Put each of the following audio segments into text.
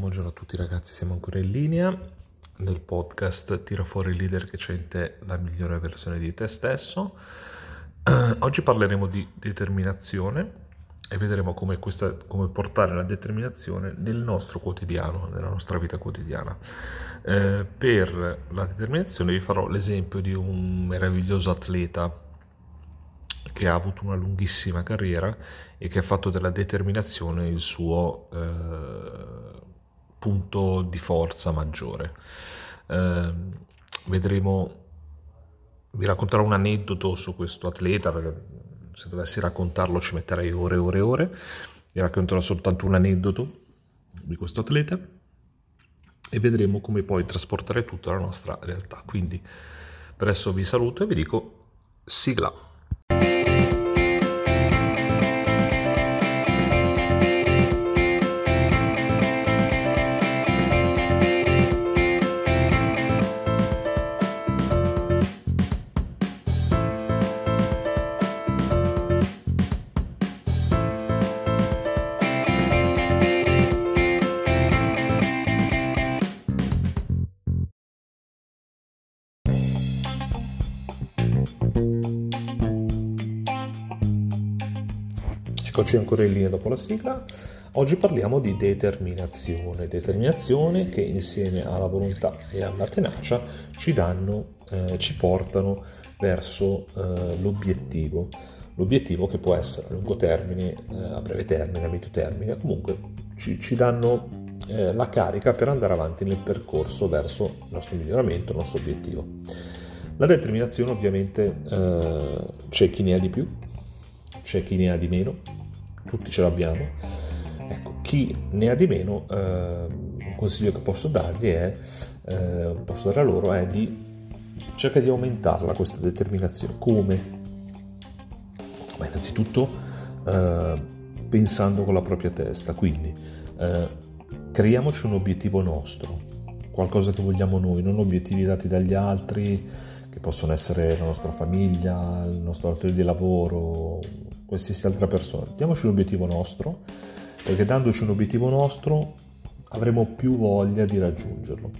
Buongiorno a tutti ragazzi, siamo ancora in linea nel podcast Tira fuori il leader che c'è in te, la migliore versione di te stesso. Oggi parleremo di determinazione e vedremo come, questa, come, portare la determinazione nel nostro quotidiano, nella nostra vita quotidiana. Uh, per la determinazione vi farò l'esempio di un meraviglioso atleta che ha avuto una lunghissima carriera e che ha fatto della determinazione il suo eh, punto di forza maggiore. Eh, vedremo, vi racconterò un aneddoto su questo atleta, perché se dovessi raccontarlo ci metterei ore e ore e ore. Vi racconterò soltanto un aneddoto di questo atleta e vedremo come poi trasportare tutta la nostra realtà. Quindi per adesso vi saluto e vi dico sigla. Eccoci ancora in linea dopo la sigla. Oggi parliamo di determinazione, determinazione che insieme alla volontà e alla tenacia ci danno, eh, ci portano verso eh, l'obiettivo. L'obiettivo che può essere a lungo termine, eh, a breve termine, a medio termine, comunque ci, ci danno eh, la carica per andare avanti nel percorso verso il nostro miglioramento, il nostro obiettivo. La determinazione ovviamente eh, c'è chi ne ha di più, c'è chi ne ha di meno, tutti ce l'abbiamo. Ecco, chi ne ha di meno, eh, un consiglio che posso dargli è, eh, posso dare a loro è di cercare di aumentarla questa determinazione. Come? Beh, innanzitutto eh, pensando con la propria testa, quindi eh, creiamoci un obiettivo nostro, qualcosa che vogliamo noi, non obiettivi dati dagli altri, che possono essere la nostra famiglia, il nostro datore di lavoro, qualsiasi altra persona. Diamoci un obiettivo nostro, perché dandoci un obiettivo nostro avremo più voglia di raggiungerlo.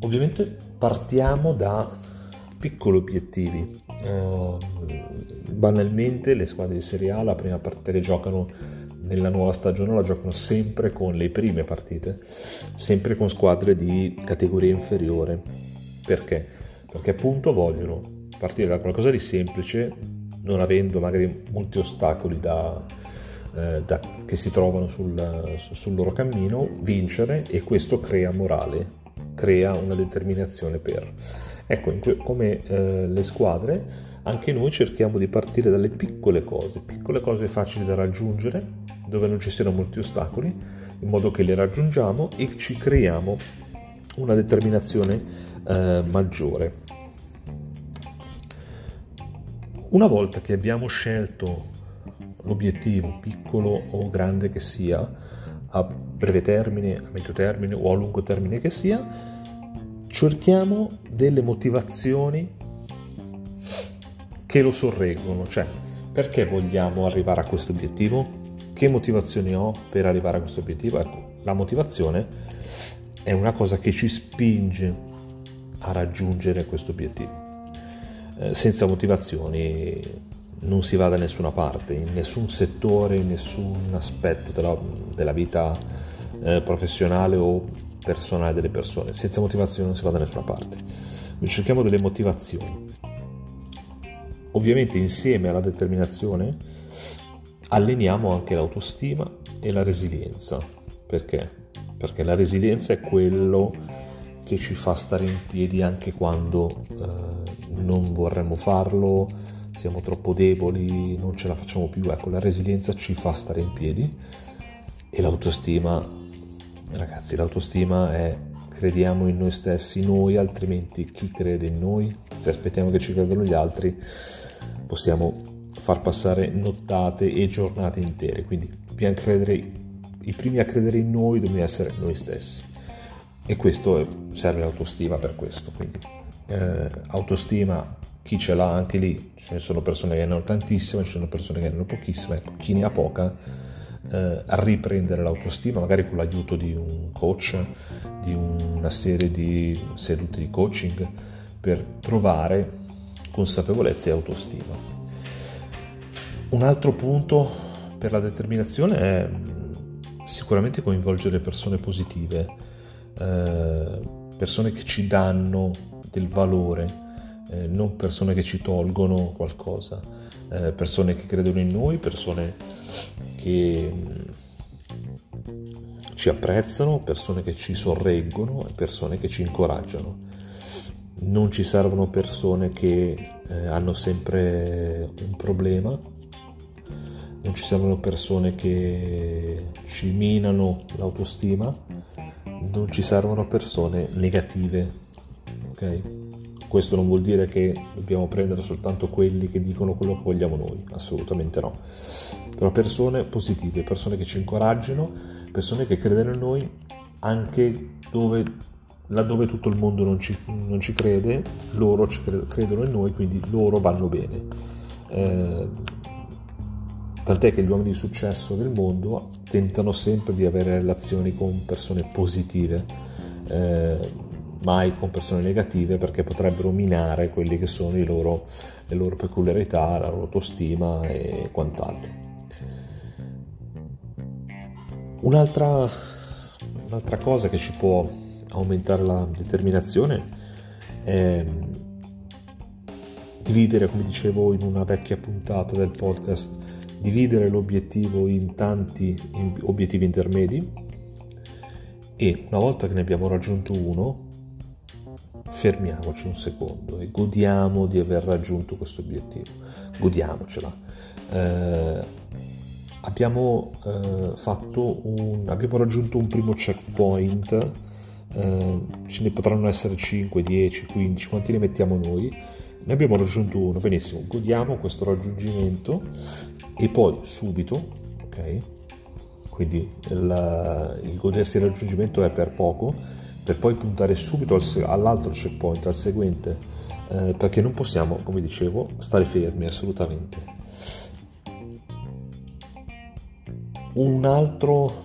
Ovviamente partiamo da piccoli obiettivi. Uh, banalmente le squadre di Serie A la prima partita che giocano nella nuova stagione la giocano sempre con le prime partite, sempre con squadre di categoria inferiore. Perché? Perché appunto vogliono partire da qualcosa di semplice non avendo magari molti ostacoli da, eh, da, che si trovano sul, sul, loro cammino, vincere e questo crea morale, crea una determinazione per. Ecco, que- come eh, le squadre, anche noi cerchiamo di partire dalle piccole cose, piccole cose facili da raggiungere, dove non ci siano molti ostacoli, in modo che le raggiungiamo e ci creiamo una determinazione eh, maggiore. Una volta che abbiamo scelto l'obiettivo, piccolo o grande che sia, a breve termine, a medio termine o a lungo termine che sia, cerchiamo delle motivazioni che lo sorreggono, cioè perché vogliamo arrivare a questo obiettivo? Che motivazioni ho per arrivare a questo obiettivo? Ecco, la motivazione è una cosa che ci spinge a raggiungere questo obiettivo. Eh, senza motivazioni non si va da nessuna parte, in nessun settore, in nessun aspetto della, della vita eh, professionale o personale delle persone. Senza motivazioni non si va da nessuna parte. Quindi cerchiamo delle motivazioni. Ovviamente insieme alla determinazione alleniamo anche l'autostima e la resilienza. Perché? Perché la resilienza è quello che ci fa stare in piedi anche quando eh, non vorremmo farlo, siamo troppo deboli, non ce la facciamo più. Ecco, la resilienza ci fa stare in piedi e l'autostima, ragazzi, l'autostima è crediamo in noi stessi, noi, altrimenti chi crede in noi? Se aspettiamo che ci credano gli altri, possiamo far passare nottate e giornate intere. Quindi dobbiamo credere, i primi a credere in noi dobbiamo essere noi stessi e questo serve l'autostima per questo. Quindi eh, autostima, chi ce l'ha anche lì, ce ne sono persone che ne hanno tantissime, ce ne sono persone che ne hanno pochissime, ecco, chi ne ha poca eh, a riprendere l'autostima, magari con l'aiuto di un coach, di una serie di sedute di coaching, per trovare consapevolezza e autostima. Un altro punto per la determinazione è mm, sicuramente coinvolgere persone positive, eh, persone che ci danno del valore, eh, non persone che ci tolgono qualcosa, eh, persone che credono in noi, persone che mm, ci apprezzano, persone che ci sorreggono e persone che ci incoraggiano. Non ci servono persone che eh, hanno sempre un problema, non ci servono persone che ci minano l'autostima, non ci servono persone negative, ok? Questo non vuol dire che dobbiamo prendere soltanto quelli che dicono quello che vogliamo noi, assolutamente no. Però persone positive, persone che ci incoraggino, persone che credono in noi anche dove, laddove tutto il mondo non ci, non ci crede, loro ci credono in noi, quindi loro vanno bene. Eh, tant'è che gli uomini di successo del mondo tentano sempre di avere relazioni con persone positive. Eh, mai con persone negative perché potrebbero minare quelle che sono loro, le loro peculiarità, la loro autostima e quant'altro. Un'altra, un'altra cosa che ci può aumentare la determinazione è dividere, come dicevo in una vecchia puntata del podcast, dividere l'obiettivo in tanti obiettivi intermedi e una volta che ne abbiamo raggiunto uno, fermiamoci un secondo e godiamo di aver raggiunto questo obiettivo, godiamocela. Eh, abbiamo, eh, un, abbiamo raggiunto un primo checkpoint, eh, ce ne potranno essere 5, 10, 15, quanti ne mettiamo noi? Ne abbiamo raggiunto uno, benissimo, godiamo questo raggiungimento e poi subito, ok? Quindi il, il godersi il raggiungimento è per poco, per poi puntare subito all'altro checkpoint, al seguente, eh, perché non possiamo, come dicevo, stare fermi assolutamente. Un altro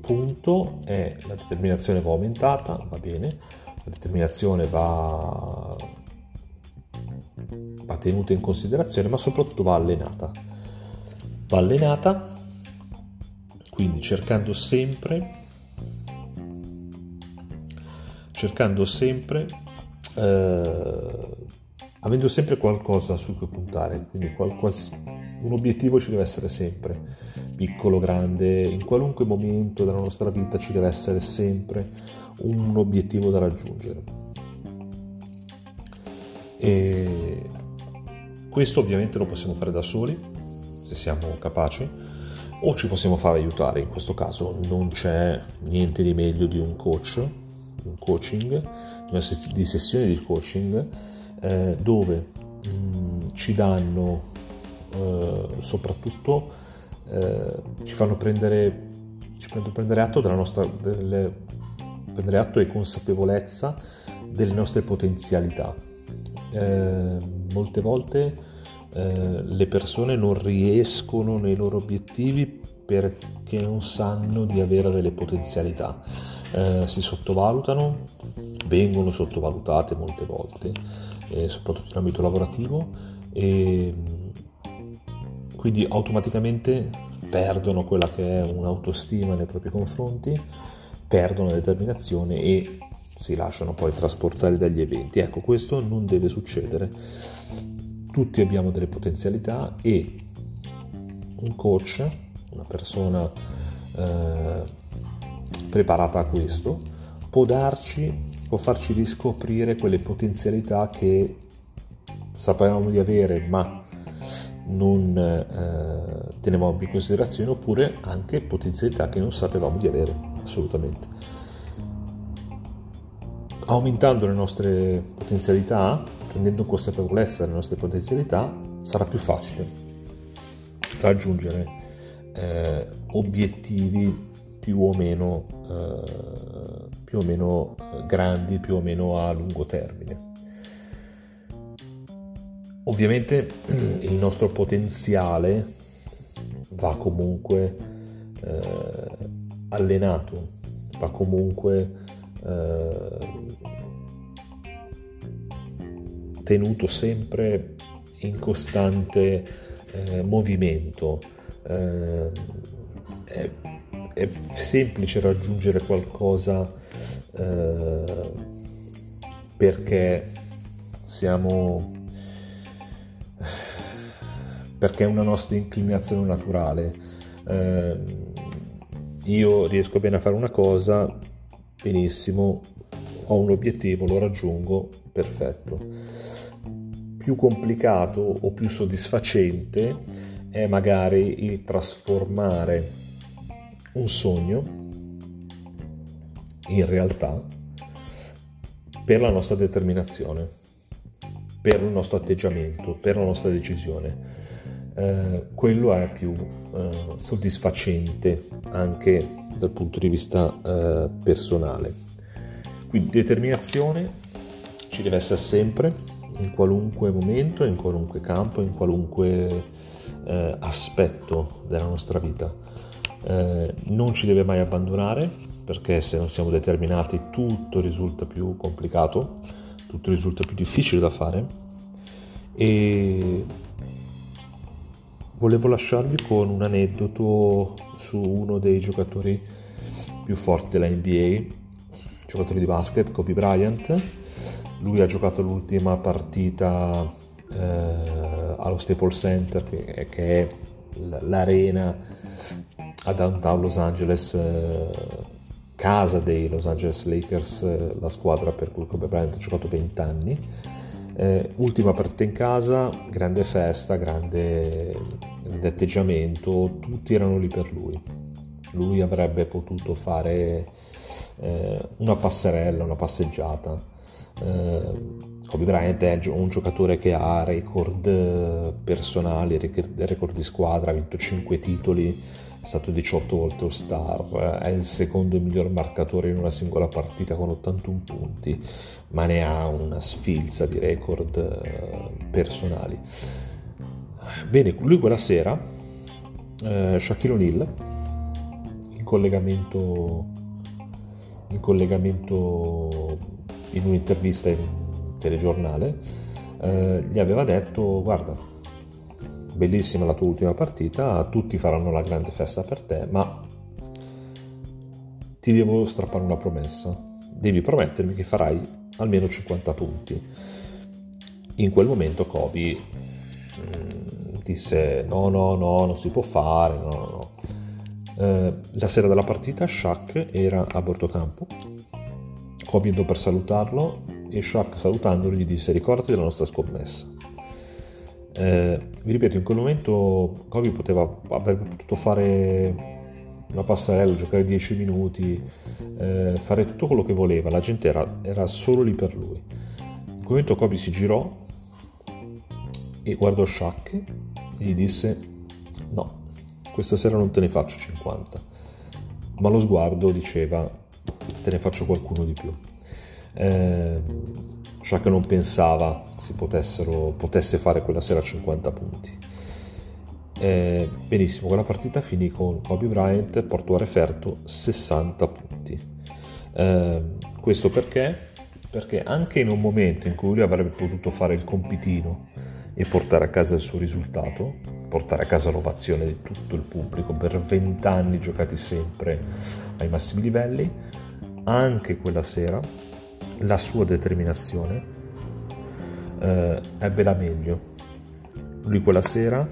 punto è la determinazione va aumentata, va bene, la determinazione va, va tenuta in considerazione, ma soprattutto va allenata. Va allenata, quindi cercando sempre cercando sempre, eh, avendo sempre qualcosa su cui puntare, quindi qualcosa, un obiettivo ci deve essere sempre, piccolo, grande, in qualunque momento della nostra vita ci deve essere sempre un obiettivo da raggiungere. E questo ovviamente lo possiamo fare da soli, se siamo capaci, o ci possiamo fare aiutare, in questo caso non c'è niente di meglio di un coach un coaching, di sessioni di coaching eh, dove mh, mm, ci danno eh, soprattutto eh, ci fanno prendere ci fanno prendere atto della nostra delle, prendere atto e consapevolezza delle nostre potenzialità. Eh, molte volte eh, le persone non riescono nei loro obiettivi perché non sanno di avere delle potenzialità eh, si sottovalutano, vengono sottovalutate molte volte, eh, soprattutto in ambito lavorativo, e quindi automaticamente perdono quella che è un'autostima nei propri confronti, perdono determinazione e si lasciano poi trasportare dagli eventi. Ecco, questo non deve succedere. Tutti abbiamo delle potenzialità e un coach, una persona eh, preparata a questo, può darci, può farci riscoprire quelle potenzialità che sapevamo di avere ma non eh, tenevamo in considerazione oppure anche potenzialità che non sapevamo di avere assolutamente. Aumentando le nostre potenzialità prendendo consapevolezza delle nostre potenzialità sarà più facile raggiungere eh, obiettivi più o meno, eh, più o meno grandi, più o meno a lungo termine. Ovviamente il nostro potenziale va comunque eh, allenato, va comunque eh, tenuto sempre in costante eh, movimento. Eh, è, è, semplice raggiungere qualcosa eh, perché siamo perché è una nostra inclinazione naturale. Eh, io riesco bene a fare una cosa, benissimo, ho un obiettivo, lo raggiungo, perfetto. Più complicato o più soddisfacente è magari il trasformare un sogno in realtà per la nostra determinazione, per il nostro atteggiamento, per la nostra decisione. Eh, quello è più eh, soddisfacente anche dal punto di vista eh, personale. Quindi determinazione ci deve essere sempre, in qualunque momento, in qualunque campo, in qualunque eh, aspetto della nostra vita. Eh, non ci deve mai abbandonare perché se non siamo determinati tutto risulta più complicato, tutto risulta più difficile da fare e volevo lasciarvi con un aneddoto su uno dei giocatori più forti della NBA, giocatore di basket, Kobe Bryant. Lui ha giocato l'ultima partita eh, allo Staples Center, che, che, è l'arena a downtown Los Angeles, eh, casa dei Los Angeles Lakers, eh, la squadra per cui Kobe Bryant ha giocato 20 anni eh, ultima partita in casa, grande festa, grande, grande atteggiamento, tutti erano lì per lui. Lui avrebbe potuto fare eh, una passerella, una passeggiata. Eh, Kobe Bryant è un giocatore che ha record personali, record di squadra, ha vinto 5 titoli, è stato 18 volte All-Star, è il secondo miglior marcatore in una singola partita con 81 punti, ma ne ha una sfilza di record eh, personali. Bene, lui quella sera, eh, Shaquille O'Neal, in collegamento, in collegamento in un'intervista in telegiornale, eh, gli aveva detto guarda bellissima la tua ultima partita, tutti faranno la grande festa per te, ma ti devo strappare una promessa. Devi promettermi che farai almeno 50 punti. In quel momento Kobe mm, disse no, no, no, non si può fare, no, no, no. Eh, la sera della partita Shaq era a bordo campo. Kobe andò per salutarlo e Shaq salutandolo gli disse ricordati della nostra scommessa eh, vi ripeto, in quel momento Kobe poteva, avrebbe potuto fare una passarella, giocare 10 minuti, eh, fare tutto quello che voleva, la gente era, era, solo lì per lui. In quel momento Kobe si girò e guardò Shaq e gli disse no, questa sera non te ne faccio 50, ma lo sguardo diceva te ne faccio qualcuno di più. Eh, Shaq non pensava si potesse fare quella sera 50 punti. Eh, benissimo, quella partita finì con Kobe Bryant portò a referto 60 punti. Eh, questo perché? Perché anche in un momento in cui lui avrebbe potuto fare il compitino e portare a casa il suo risultato, portare a casa l'ovazione di tutto il pubblico per 20 anni giocati sempre ai massimi livelli, anche quella sera la sua determinazione eh, ebbe la meglio. Lui quella sera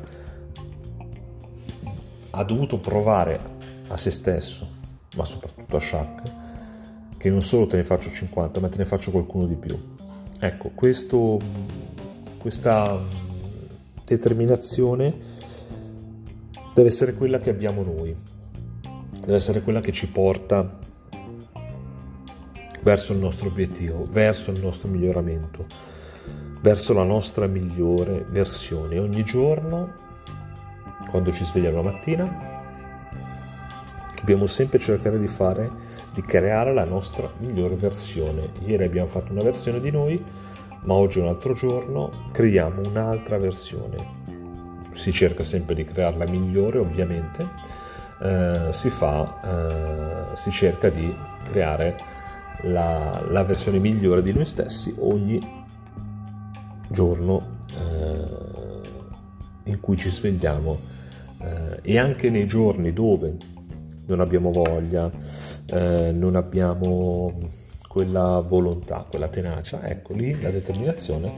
ha dovuto provare a se stesso, ma soprattutto a Shaq, che non solo te ne faccio 50, ma te ne faccio qualcuno di più. Ecco, questo, questa determinazione deve essere quella che abbiamo noi, deve essere quella che ci porta verso il nostro obiettivo, verso il nostro miglioramento, verso la nostra migliore versione. Ogni giorno, quando ci svegliamo la mattina, dobbiamo sempre cercare di fare, di creare la nostra migliore versione. Ieri abbiamo fatto una versione di noi, ma oggi un altro giorno, creiamo un'altra versione. Si cerca sempre di crearla migliore, ovviamente, eh, si fa, eh, si cerca di creare la, la, versione migliore di noi stessi ogni giorno eh, in cui ci svegliamo eh, e anche nei giorni dove non abbiamo voglia, eh, non abbiamo quella volontà, quella tenacia, ecco lì la determinazione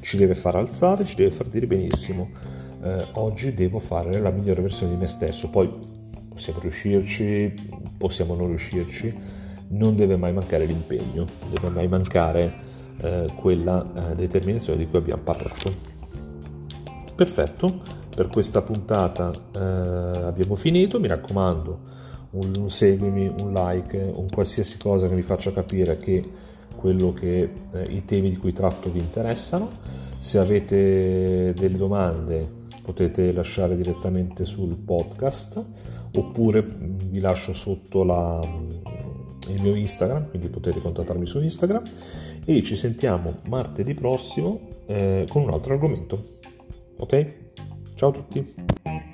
ci deve far alzare, ci deve far dire benissimo, eh, oggi devo fare la migliore versione di me stesso, poi possiamo riuscirci, possiamo non riuscirci, non deve mai mancare l'impegno, non deve mai mancare eh, quella eh, determinazione di cui abbiamo parlato. Perfetto, per questa puntata eh, abbiamo finito, mi raccomando un, un seguimi, un like, un qualsiasi cosa che mi faccia capire che quello che eh, i temi di cui tratto vi interessano. Se avete delle domande potete lasciare direttamente sul podcast oppure vi lascio sotto la, il mio Instagram, quindi potete contattarmi su Instagram e ci sentiamo martedì prossimo eh, con un altro argomento. Ok? Ciao a tutti!